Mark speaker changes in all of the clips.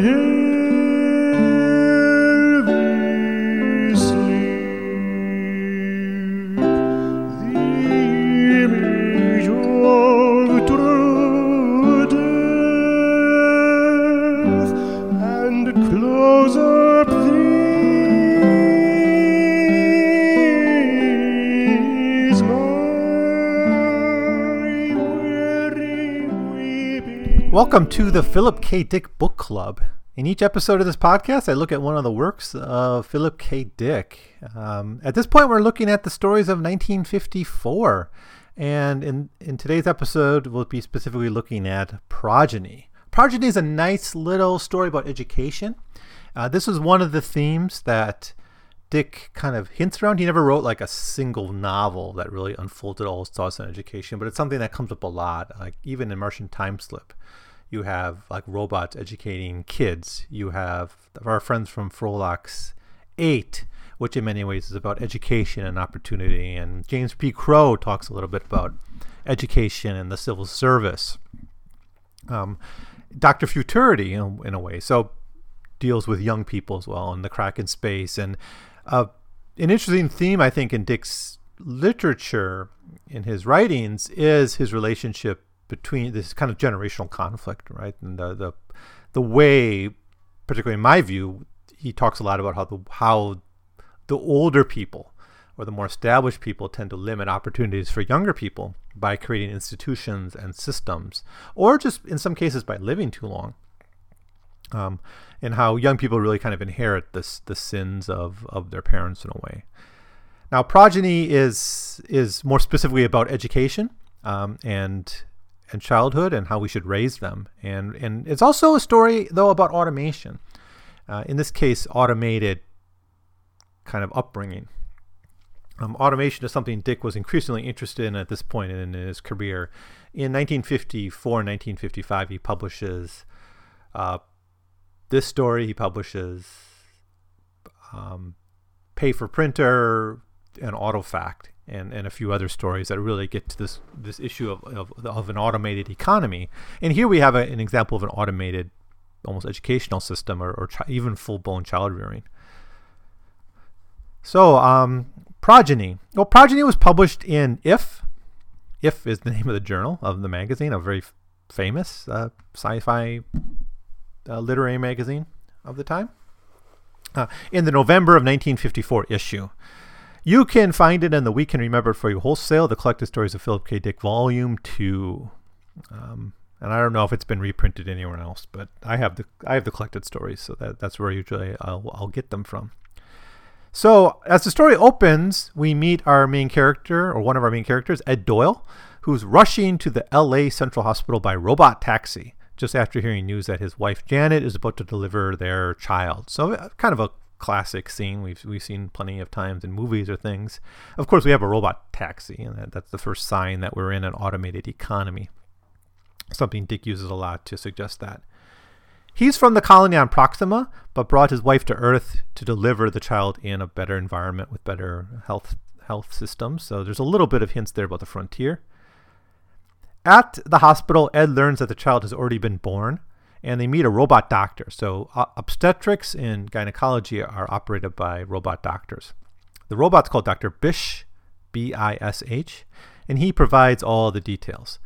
Speaker 1: heavy
Speaker 2: Welcome to the Philip K. Dick Book Club. In each episode of this podcast, I look at one of the works of Philip K. Dick. Um, at this point, we're looking at the stories of 1954. And in, in today's episode, we'll be specifically looking at Progeny. Progeny is a nice little story about education. Uh, this is one of the themes that Dick kind of hints around. He never wrote like a single novel that really unfolded all his thoughts on education, but it's something that comes up a lot, like even in Martian Time Slip you have like robots educating kids. You have our friends from Frolix Eight, which in many ways is about education and opportunity. And James P. Crow talks a little bit about education and the civil service. Um, Dr. Futurity, you know, in a way, so deals with young people as well and the crack in space. And uh, an interesting theme, I think, in Dick's literature, in his writings, is his relationship between this kind of generational conflict, right? And the the the way, particularly in my view, he talks a lot about how the how the older people or the more established people tend to limit opportunities for younger people by creating institutions and systems, or just in some cases by living too long. Um, and how young people really kind of inherit this the sins of of their parents in a way. Now, progeny is is more specifically about education um, and and childhood and how we should raise them. And and it's also a story though about automation. Uh, in this case, automated kind of upbringing. Um, automation is something Dick was increasingly interested in at this point in his career. In 1954 and 1955, he publishes uh, this story. He publishes um, Pay for Printer and Autofac and, and a few other stories that really get to this this issue of, of, of an automated economy. And here we have a, an example of an automated, almost educational system or, or even full blown child rearing. So, um, Progeny. Well, Progeny was published in If. If is the name of the journal of the magazine, a very f- famous uh, sci-fi uh, literary magazine of the time. Uh, in the November of 1954 issue. You can find it in the We Can Remember It For You wholesale, the collected stories of Philip K. Dick, Volume Two. Um, and I don't know if it's been reprinted anywhere else, but I have the I have the collected stories, so that, that's where usually I'll, I'll get them from. So as the story opens, we meet our main character, or one of our main characters, Ed Doyle, who's rushing to the L.A. Central Hospital by robot taxi just after hearing news that his wife Janet is about to deliver their child. So uh, kind of a classic scene we've we've seen plenty of times in movies or things. Of course, we have a robot taxi, and that, that's the first sign that we're in an automated economy. Something Dick uses a lot to suggest that. He's from the colony on Proxima, but brought his wife to Earth to deliver the child in a better environment with better health health systems. So there's a little bit of hints there about the frontier. At the hospital, Ed learns that the child has already been born, and they meet a robot doctor. So obstetrics and gynecology are operated by robot doctors. The robot's called Dr. Bish, B I S H, and he provides all the details.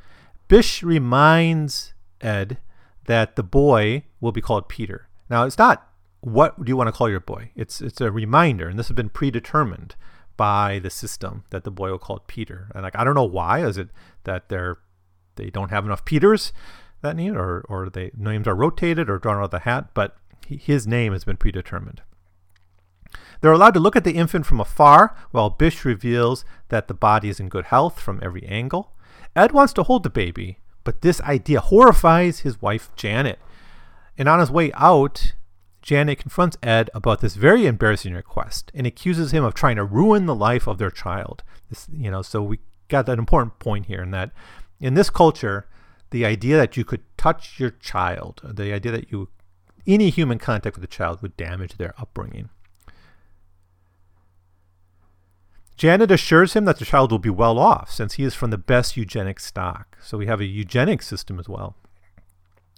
Speaker 2: Bish reminds Ed that the boy will be called Peter. Now, it's not what do you want to call your boy? It's it's a reminder, and this has been predetermined by the system that the boy will call Peter. And like I don't know why. Is it that they're they don't have enough Peters that name, or or the names are rotated or drawn out of the hat? But his name has been predetermined. They're allowed to look at the infant from afar, while Bish reveals that the body is in good health from every angle. Ed wants to hold the baby, but this idea horrifies his wife Janet. And on his way out, Janet confronts Ed about this very embarrassing request and accuses him of trying to ruin the life of their child. This, you know, so we got that important point here in that in this culture, the idea that you could touch your child, the idea that you any human contact with a child would damage their upbringing. Janet assures him that the child will be well off since he is from the best eugenic stock. So we have a eugenic system as well.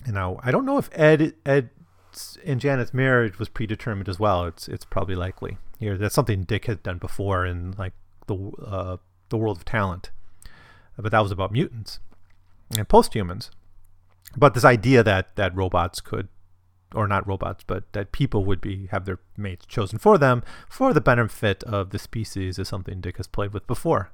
Speaker 2: And now I don't know if Ed Ed and Janet's marriage was predetermined as well. It's it's probably likely here. That's something Dick had done before in like the uh, the world of talent, but that was about mutants and posthumans. But this idea that that robots could, or not robots, but that people would be have their mates chosen for them for the benefit of the species is something Dick has played with before.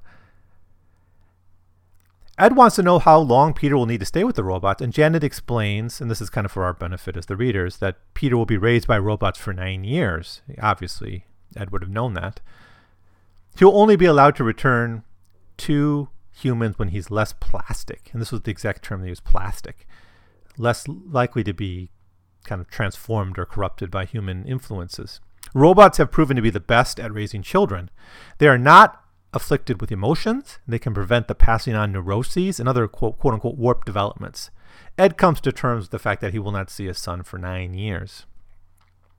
Speaker 2: Ed wants to know how long Peter will need to stay with the robots, and Janet explains, and this is kind of for our benefit as the readers, that Peter will be raised by robots for nine years. Obviously, Ed would have known that. He'll only be allowed to return to humans when he's less plastic, and this was the exact term they used plastic, less likely to be kind of transformed or corrupted by human influences. Robots have proven to be the best at raising children. They are not afflicted with emotions. They can prevent the passing on neuroses and other quote, quote unquote warped developments. Ed comes to terms with the fact that he will not see his son for nine years.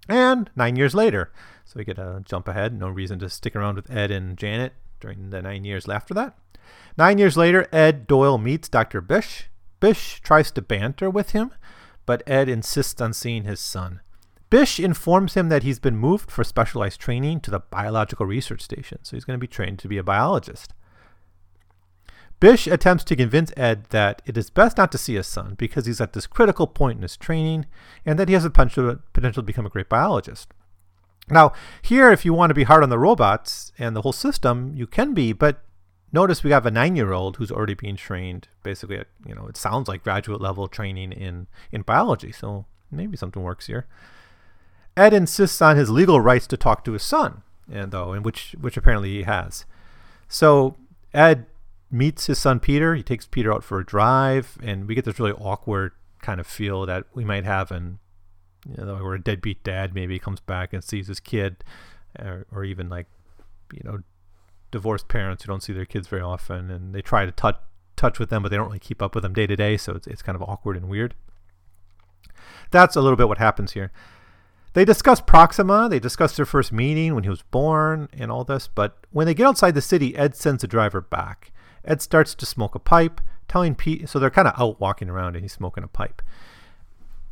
Speaker 2: And nine years later, so we get a jump ahead, no reason to stick around with Ed and Janet during the nine years after that. Nine years later, Ed Doyle meets Dr. Bish. Bish tries to banter with him, but Ed insists on seeing his son. Bish informs him that he's been moved for specialized training to the Biological Research Station, so he's going to be trained to be a biologist. Bish attempts to convince Ed that it is best not to see his son because he's at this critical point in his training and that he has the potential, potential to become a great biologist. Now, here, if you want to be hard on the robots and the whole system, you can be, but notice we have a nine-year-old who's already being trained, basically, at, you know, it sounds like graduate level training in, in biology, so maybe something works here. Ed insists on his legal rights to talk to his son, and though, and which which apparently he has. So Ed meets his son Peter. He takes Peter out for a drive, and we get this really awkward kind of feel that we might have in, you know, where a deadbeat dad maybe comes back and sees his kid, or, or even like, you know, divorced parents who don't see their kids very often, and they try to touch touch with them, but they don't really keep up with them day to day, so it's it's kind of awkward and weird. That's a little bit what happens here. They discuss Proxima, they discuss their first meeting when he was born and all this, but when they get outside the city, Ed sends the driver back. Ed starts to smoke a pipe, telling Pete, so they're kind of out walking around and he's smoking a pipe.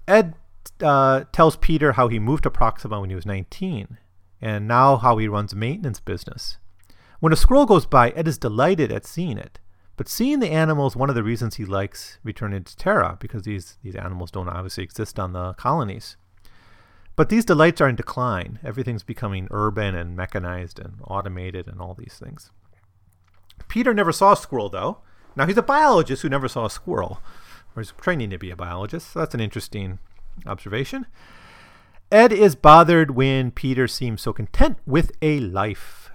Speaker 2: Ed uh, tells Peter how he moved to Proxima when he was 19 and now how he runs a maintenance business. When a squirrel goes by, Ed is delighted at seeing it. But seeing the animal is one of the reasons he likes returning to Terra, because these, these animals don't obviously exist on the colonies. But these delights are in decline. Everything's becoming urban and mechanized and automated and all these things. Peter never saw a squirrel, though. Now, he's a biologist who never saw a squirrel, or he's training to be a biologist. So that's an interesting observation. Ed is bothered when Peter seems so content with a life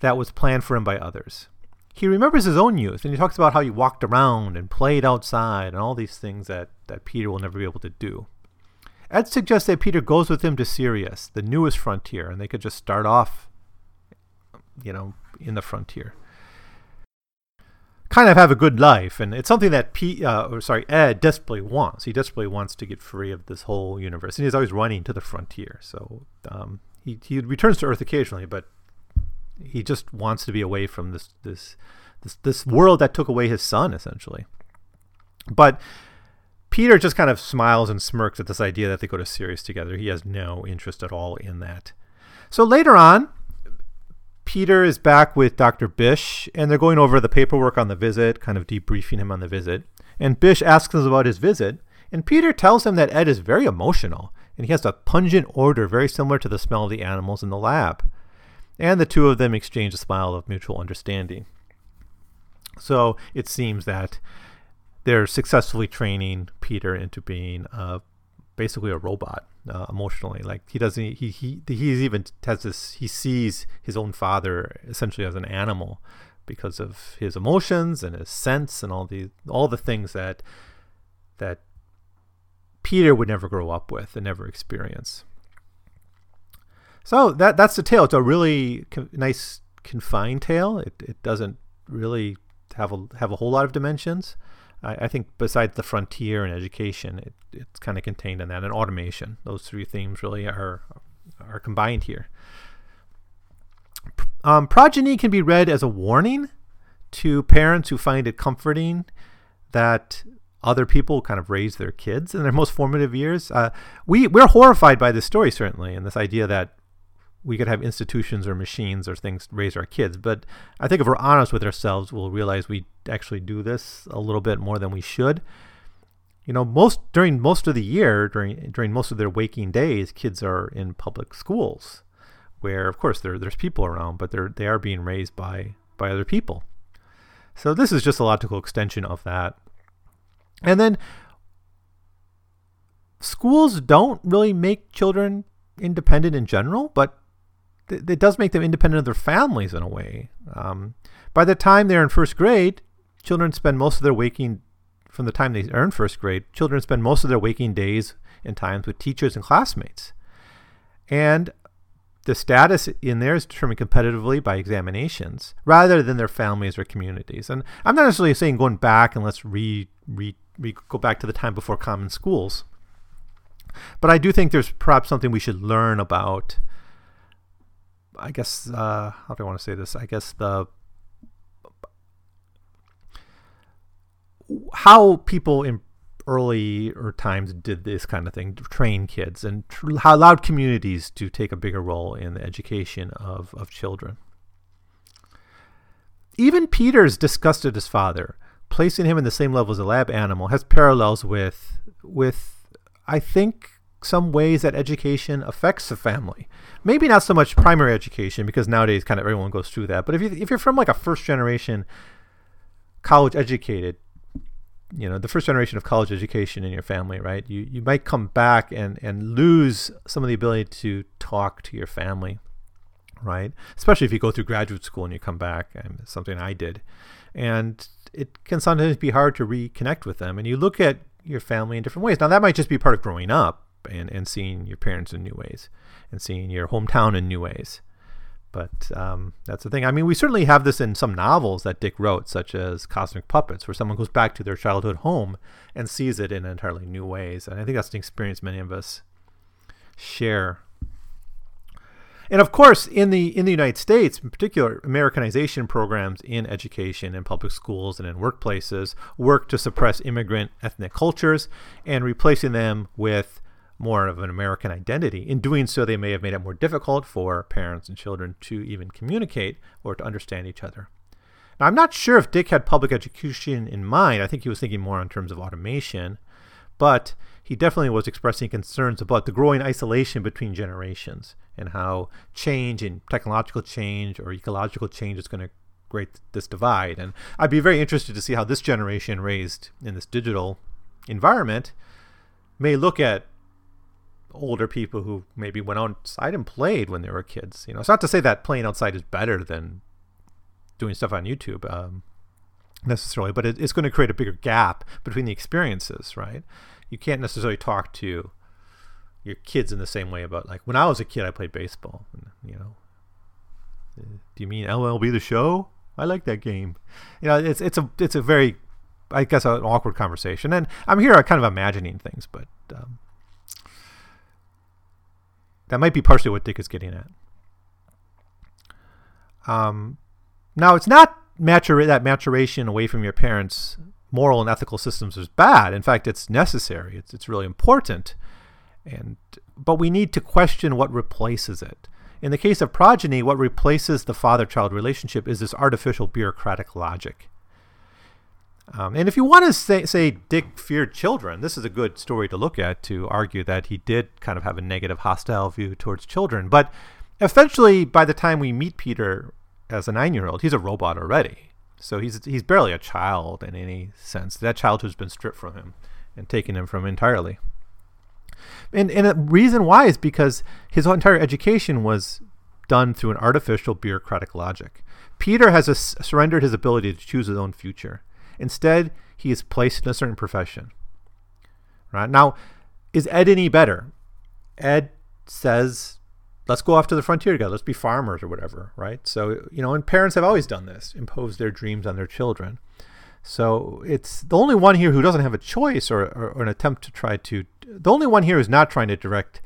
Speaker 2: that was planned for him by others. He remembers his own youth, and he talks about how he walked around and played outside and all these things that, that Peter will never be able to do. Ed suggests that Peter goes with him to Sirius, the newest frontier, and they could just start off, you know, in the frontier. Kind of have a good life, and it's something that P, uh, or sorry, Ed desperately wants. He desperately wants to get free of this whole universe, and he's always running to the frontier. So um, he he returns to Earth occasionally, but he just wants to be away from this this this this world that took away his son, essentially. But Peter just kind of smiles and smirks at this idea that they go to Sirius together. He has no interest at all in that. So later on, Peter is back with Dr. Bish, and they're going over the paperwork on the visit, kind of debriefing him on the visit. And Bish asks him about his visit, and Peter tells him that Ed is very emotional, and he has a pungent odor very similar to the smell of the animals in the lab. And the two of them exchange a smile of mutual understanding. So it seems that they're successfully training Peter into being uh, basically a robot uh, emotionally. Like he doesn't, he he he's even has this. He sees his own father essentially as an animal because of his emotions and his sense and all the all the things that that Peter would never grow up with and never experience. So that that's the tale. It's a really co- nice confined tale. It it doesn't really have a have a whole lot of dimensions. I, I think besides the frontier and education, it, it's kind of contained in that, and automation. Those three themes really are are combined here. Um, progeny can be read as a warning to parents who find it comforting that other people kind of raise their kids in their most formative years. Uh, we we're horrified by this story certainly, and this idea that we could have institutions or machines or things raise our kids. But I think if we're honest with ourselves, we'll realize we actually do this a little bit more than we should. You know, most during most of the year, during during most of their waking days, kids are in public schools, where of course there there's people around, but they're they are being raised by by other people. So this is just a logical extension of that. And then schools don't really make children independent in general, but it does make them independent of their families in a way. Um, by the time they're in first grade, children spend most of their waking, from the time they in first grade, children spend most of their waking days and times with teachers and classmates. And the status in there is determined competitively by examinations rather than their families or communities. And I'm not necessarily saying going back and let's re, re, re go back to the time before common schools. But I do think there's perhaps something we should learn about I guess uh, how do I want to say this? I guess the how people in earlier times did this kind of thing, train kids, and tr- how allowed communities to take a bigger role in the education of, of children. Even Peter's disgust at his father, placing him in the same level as a lab animal, has parallels with with I think some ways that education affects the family. Maybe not so much primary education because nowadays kind of everyone goes through that. But if you if you're from like a first generation college educated, you know, the first generation of college education in your family, right? You you might come back and and lose some of the ability to talk to your family, right? Especially if you go through graduate school and you come back, and something I did. And it can sometimes be hard to reconnect with them and you look at your family in different ways. Now that might just be part of growing up and, and seeing your parents in new ways and seeing your hometown in new ways. But um, that's the thing. I mean, we certainly have this in some novels that Dick wrote, such as Cosmic Puppets, where someone goes back to their childhood home and sees it in entirely new ways. And I think that's an experience many of us share. And of course, in the in the United States, in particular, Americanization programs in education, in public schools, and in workplaces work to suppress immigrant ethnic cultures and replacing them with more of an American identity. In doing so, they may have made it more difficult for parents and children to even communicate or to understand each other. Now, I'm not sure if Dick had public education in mind. I think he was thinking more in terms of automation, but he definitely was expressing concerns about the growing isolation between generations and how change and technological change or ecological change is going to create this divide. And I'd be very interested to see how this generation raised in this digital environment may look at older people who maybe went outside and played when they were kids. You know, it's not to say that playing outside is better than doing stuff on YouTube um, necessarily, but it, it's going to create a bigger gap between the experiences, right? You can't necessarily talk to your kids in the same way about like when I was a kid, I played baseball. And, you know, uh, do you mean MLB the Show? I like that game. You know, it's it's a it's a very I guess an awkward conversation, and I'm here kind of imagining things, but um, that might be partially what Dick is getting at. Um, now, it's not matura- that maturation away from your parents' moral and ethical systems is bad. In fact, it's necessary. It's it's really important, and but we need to question what replaces it. In the case of progeny, what replaces the father-child relationship is this artificial bureaucratic logic. Um, and if you want to say, say Dick feared children, this is a good story to look at to argue that he did kind of have a negative, hostile view towards children. But eventually, by the time we meet Peter as a nine year old, he's a robot already. So he's, he's barely a child in any sense. That childhood's been stripped from him and taken him from entirely. And, and the reason why is because his entire education was done through an artificial bureaucratic logic. Peter has a, surrendered his ability to choose his own future. Instead, he is placed in a certain profession. Right? Now, is Ed any better? Ed says, let's go off to the frontier together. Let's be farmers or whatever, right? So, you know, and parents have always done this, impose their dreams on their children. So it's the only one here who doesn't have a choice or, or, or, an attempt to try to. The only one here who's not trying to direct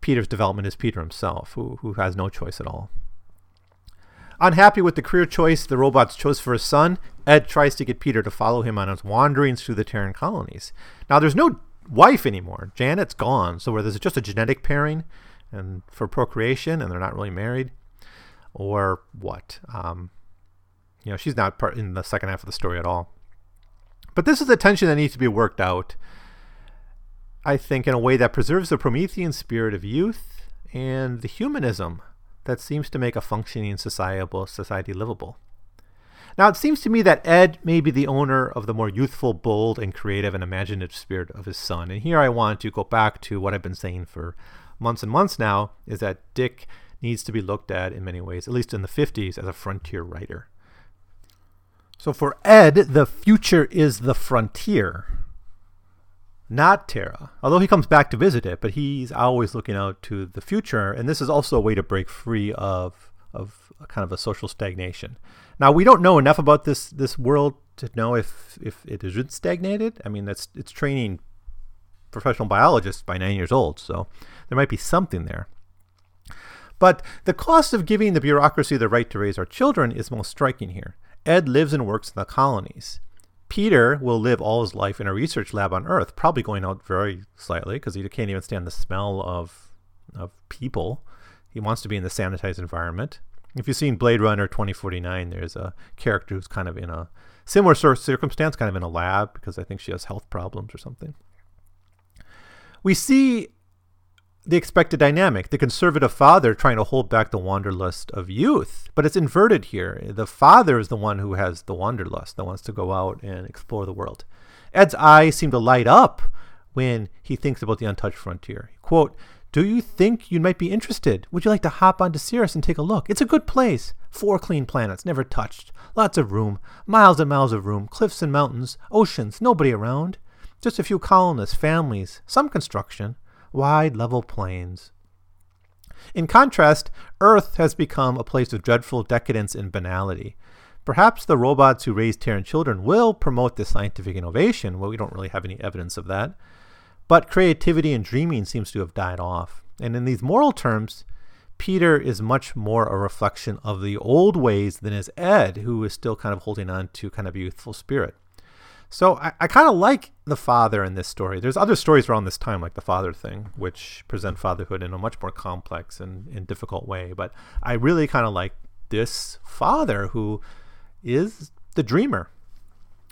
Speaker 2: Peter's development is Peter himself, who, who has no choice at all. Unhappy with the career choice the robots chose for his son, Ed tries to get Peter to follow him on his wanderings through the Terran colonies. Now, there's no wife anymore. Janet's gone, so where there's just a genetic pairing and for procreation, and they're not really married, or what? Um, you know, she's not part in the second half of the story at all. But this is a tension that needs to be worked out. I think in a way that preserves the Promethean spirit of youth and the humanism that seems to make a functioning society livable. Now, it seems to me that Ed may be the owner of the more youthful, bold, and creative and imaginative spirit of his son. And here I want to go back to what I've been saying for months and months now is that Dick needs to be looked at in many ways, at least in the 50s, as a frontier writer. So for Ed, the future is the frontier, not Terra. Although he comes back to visit it, but he's always looking out to the future. And this is also a way to break free of, of kind of a social stagnation. Now we don't know enough about this this world to know if if it isn't stagnated. I mean, that's it's training professional biologists by nine years old, so there might be something there. But the cost of giving the bureaucracy the right to raise our children is most striking here. Ed lives and works in the colonies. Peter will live all his life in a research lab on Earth, probably going out very slightly because he can't even stand the smell of of people. He wants to be in the sanitized environment. If you've seen Blade Runner 2049, there's a character who's kind of in a similar sort of circumstance, kind of in a lab because I think she has health problems or something. We see the expected dynamic the conservative father trying to hold back the wanderlust of youth. But it's inverted here. The father is the one who has the wanderlust, that wants to go out and explore the world. Ed's eyes seem to light up when he thinks about the untouched frontier. Quote, do you think you might be interested? Would you like to hop onto Sirius and take a look? It's a good place. Four clean planets, never touched. Lots of room. Miles and miles of room. Cliffs and mountains. Oceans. Nobody around. Just a few colonists, families, some construction. Wide, level plains. In contrast, Earth has become a place of dreadful decadence and banality. Perhaps the robots who raise Terran children will promote this scientific innovation. Well, we don't really have any evidence of that. But creativity and dreaming seems to have died off. And in these moral terms, Peter is much more a reflection of the old ways than is Ed, who is still kind of holding on to kind of youthful spirit. So I, I kind of like the father in this story. There's other stories around this time, like the father thing, which present fatherhood in a much more complex and, and difficult way. But I really kind of like this father who is the dreamer.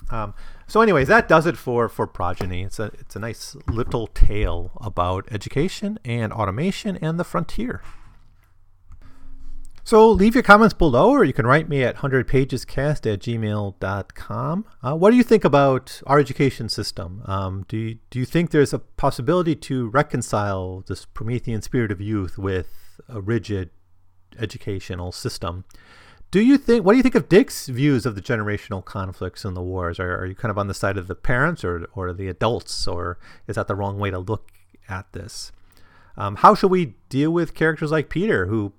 Speaker 2: Um, so, anyways, that does it for for progeny. It's a it's a nice little tale about education and automation and the frontier. So leave your comments below, or you can write me at 100pagescast at gmail.com. Uh, what do you think about our education system? Um, do, you, do you think there's a possibility to reconcile this Promethean spirit of youth with a rigid educational system? Do you think? What do you think of Dick's views of the generational conflicts and the wars? Are, are you kind of on the side of the parents or or the adults, or is that the wrong way to look at this? Um, how should we deal with characters like Peter, who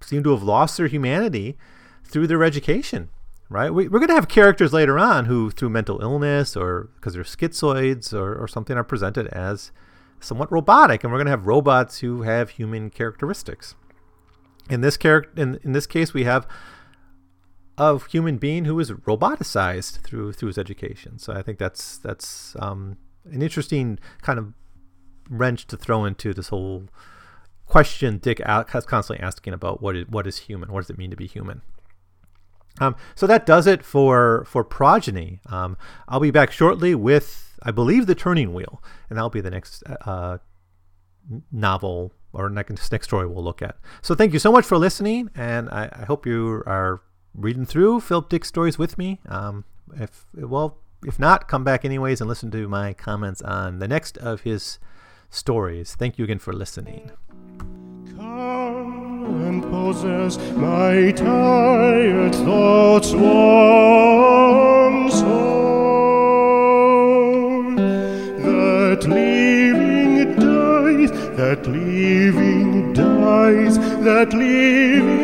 Speaker 2: seem to have lost their humanity through their education? Right? We, are going to have characters later on who, through mental illness or because they're schizoids or, or something, are presented as somewhat robotic, and we're going to have robots who have human characteristics. In this character, in, in this case, we have a human being who is roboticized through through his education. So I think that's that's um, an interesting kind of wrench to throw into this whole question Dick has constantly asking about what is what is human? What does it mean to be human? Um, so that does it for for progeny. Um, I'll be back shortly with I believe the Turning Wheel, and that'll be the next uh, novel or next next story we'll look at. So thank you so much for listening, and I, I hope you are reading through Philip Dick stories with me. Um, if well, if not, come back anyways and listen to my comments on the next of his stories. Thank you again for listening.
Speaker 1: Come and possess my tired thoughts once that living